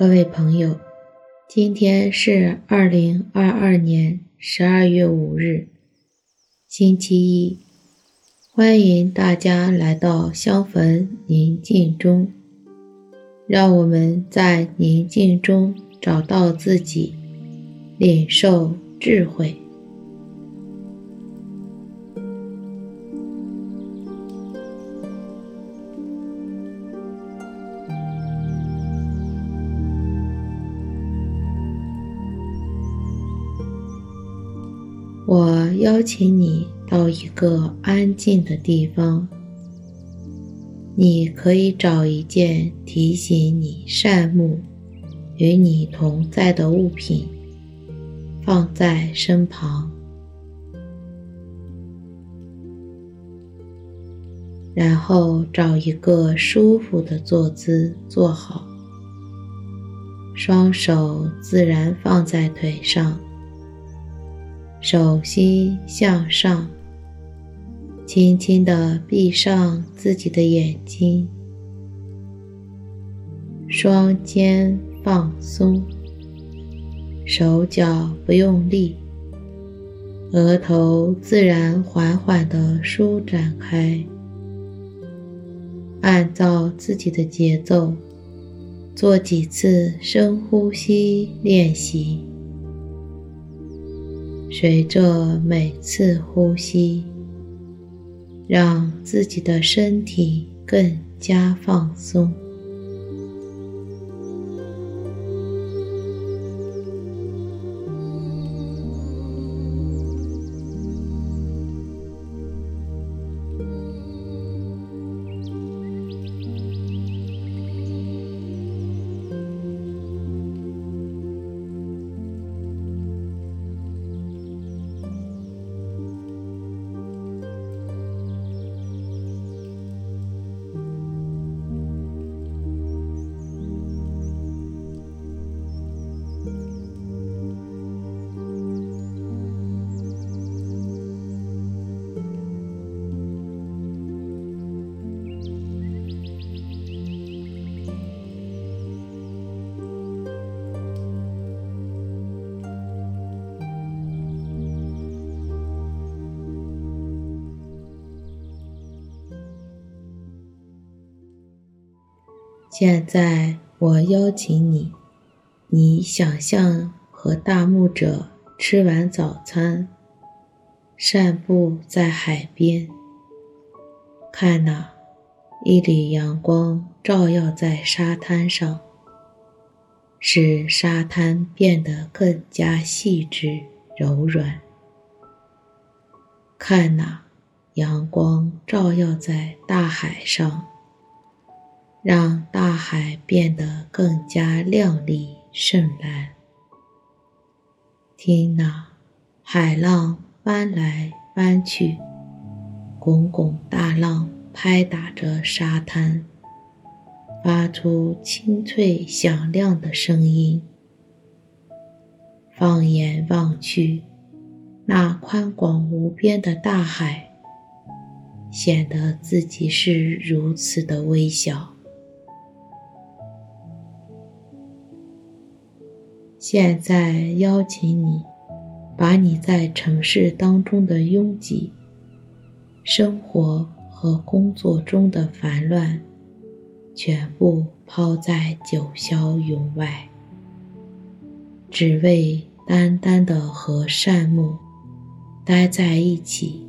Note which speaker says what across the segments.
Speaker 1: 各位朋友，今天是二零二二年十二月五日，星期一。欢迎大家来到香焚宁静中，让我们在宁静中找到自己，领受智慧。我邀请你到一个安静的地方，你可以找一件提醒你善目与你同在的物品，放在身旁，然后找一个舒服的坐姿坐好，双手自然放在腿上。手心向上，轻轻地闭上自己的眼睛，双肩放松，手脚不用力，额头自然缓缓地舒展开。按照自己的节奏，做几次深呼吸练习。随着每次呼吸，让自己的身体更加放松。现在，我邀请你，你想象和大牧者吃完早餐，散步在海边，看哪，一缕阳光照耀在沙滩上，使沙滩变得更加细致柔软。看哪，阳光照耀在大海上。让大海变得更加亮丽深蓝。听那海浪翻来翻去，滚滚大浪拍打着沙滩，发出清脆响亮的声音。放眼望去，那宽广无边的大海，显得自己是如此的微小。现在邀请你，把你在城市当中的拥挤、生活和工作中的烦乱，全部抛在九霄云外，只为单单的和善目待在一起，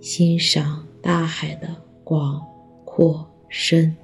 Speaker 1: 欣赏大海的广阔深。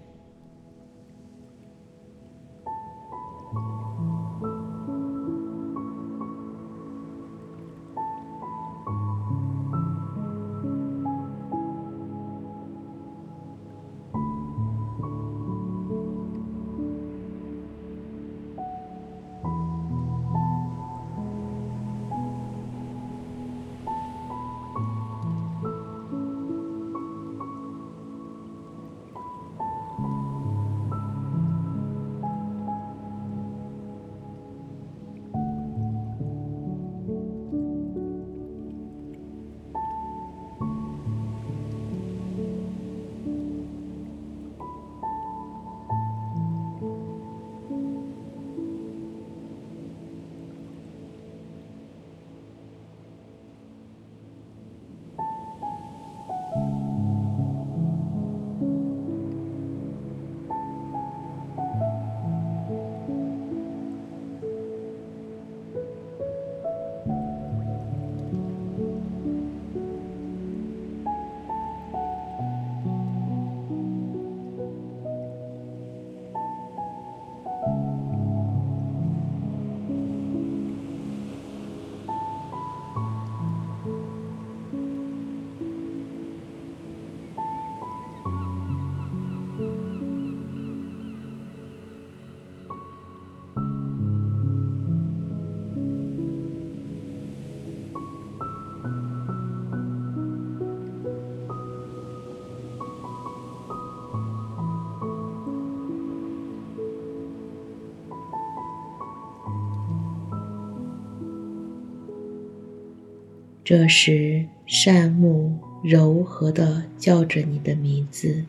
Speaker 1: 这时，善目柔和地叫着你的名字，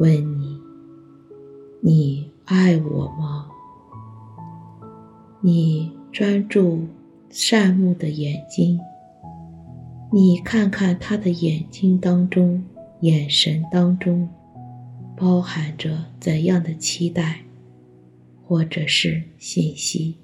Speaker 1: 问你：“你爱我吗？”你专注善目的眼睛，你看看他的眼睛当中，眼神当中，包含着怎样的期待，或者是信息。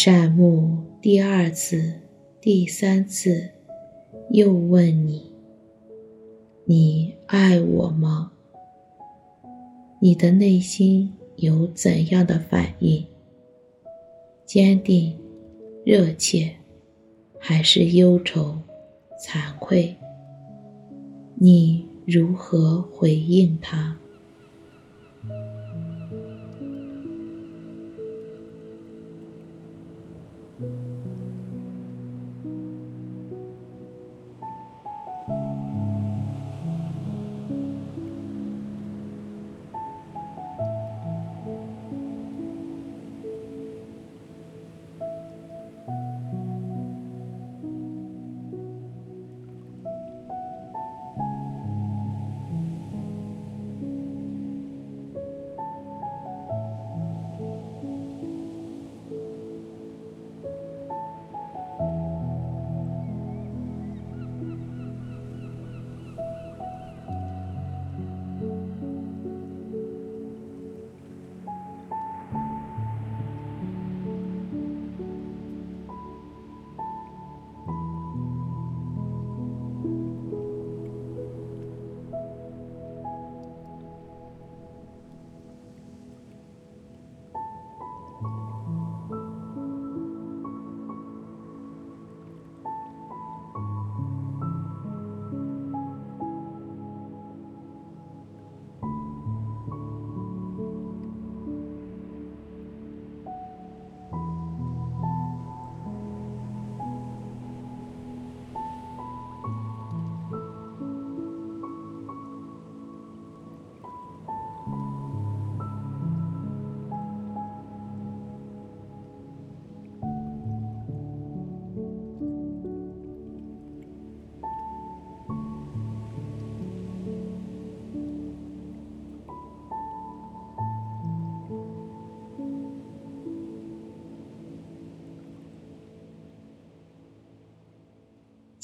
Speaker 1: 善木第二次、第三次又问你：“你爱我吗？”你的内心有怎样的反应？坚定、热切，还是忧愁、惭愧？你如何回应他？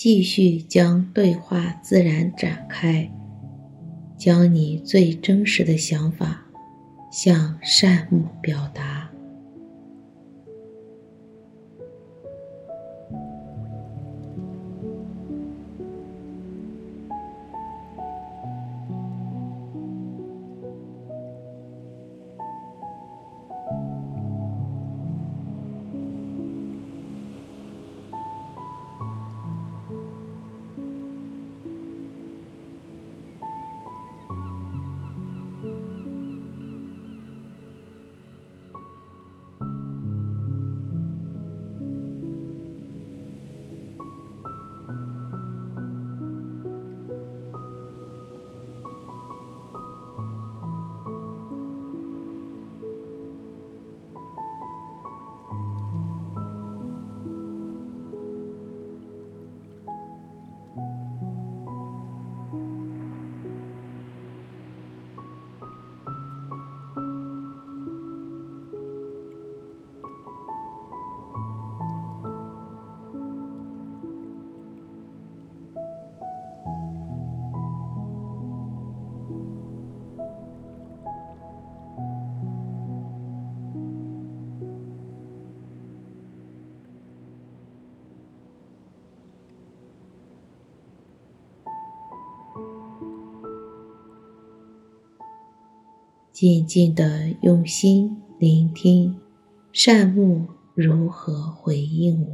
Speaker 1: 继续将对话自然展开，将你最真实的想法向善木表达。静静的用心聆听善目如何回应我。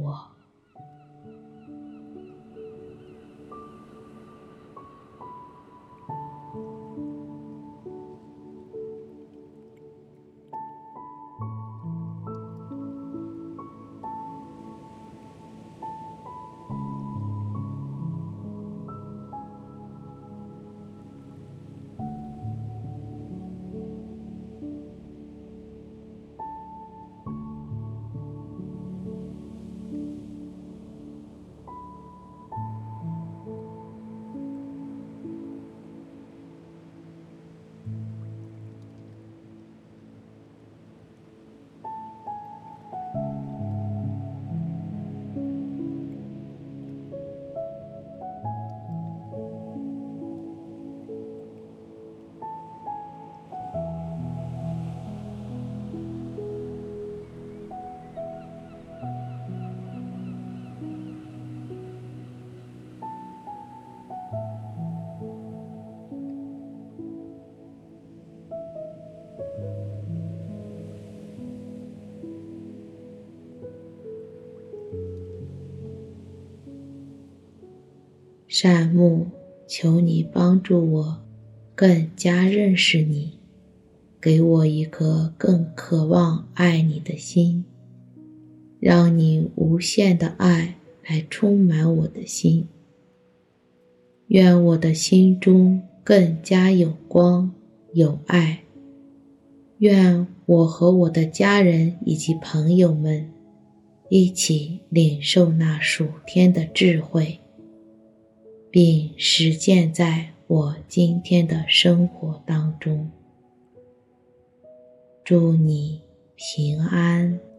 Speaker 1: 善牧，求你帮助我更加认识你，给我一颗更渴望爱你的心，让你无限的爱来充满我的心。愿我的心中更加有光有爱。愿我和我的家人以及朋友们一起领受那属天的智慧。并实践在我今天的生活当中。祝你平安。